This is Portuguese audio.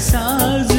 pensar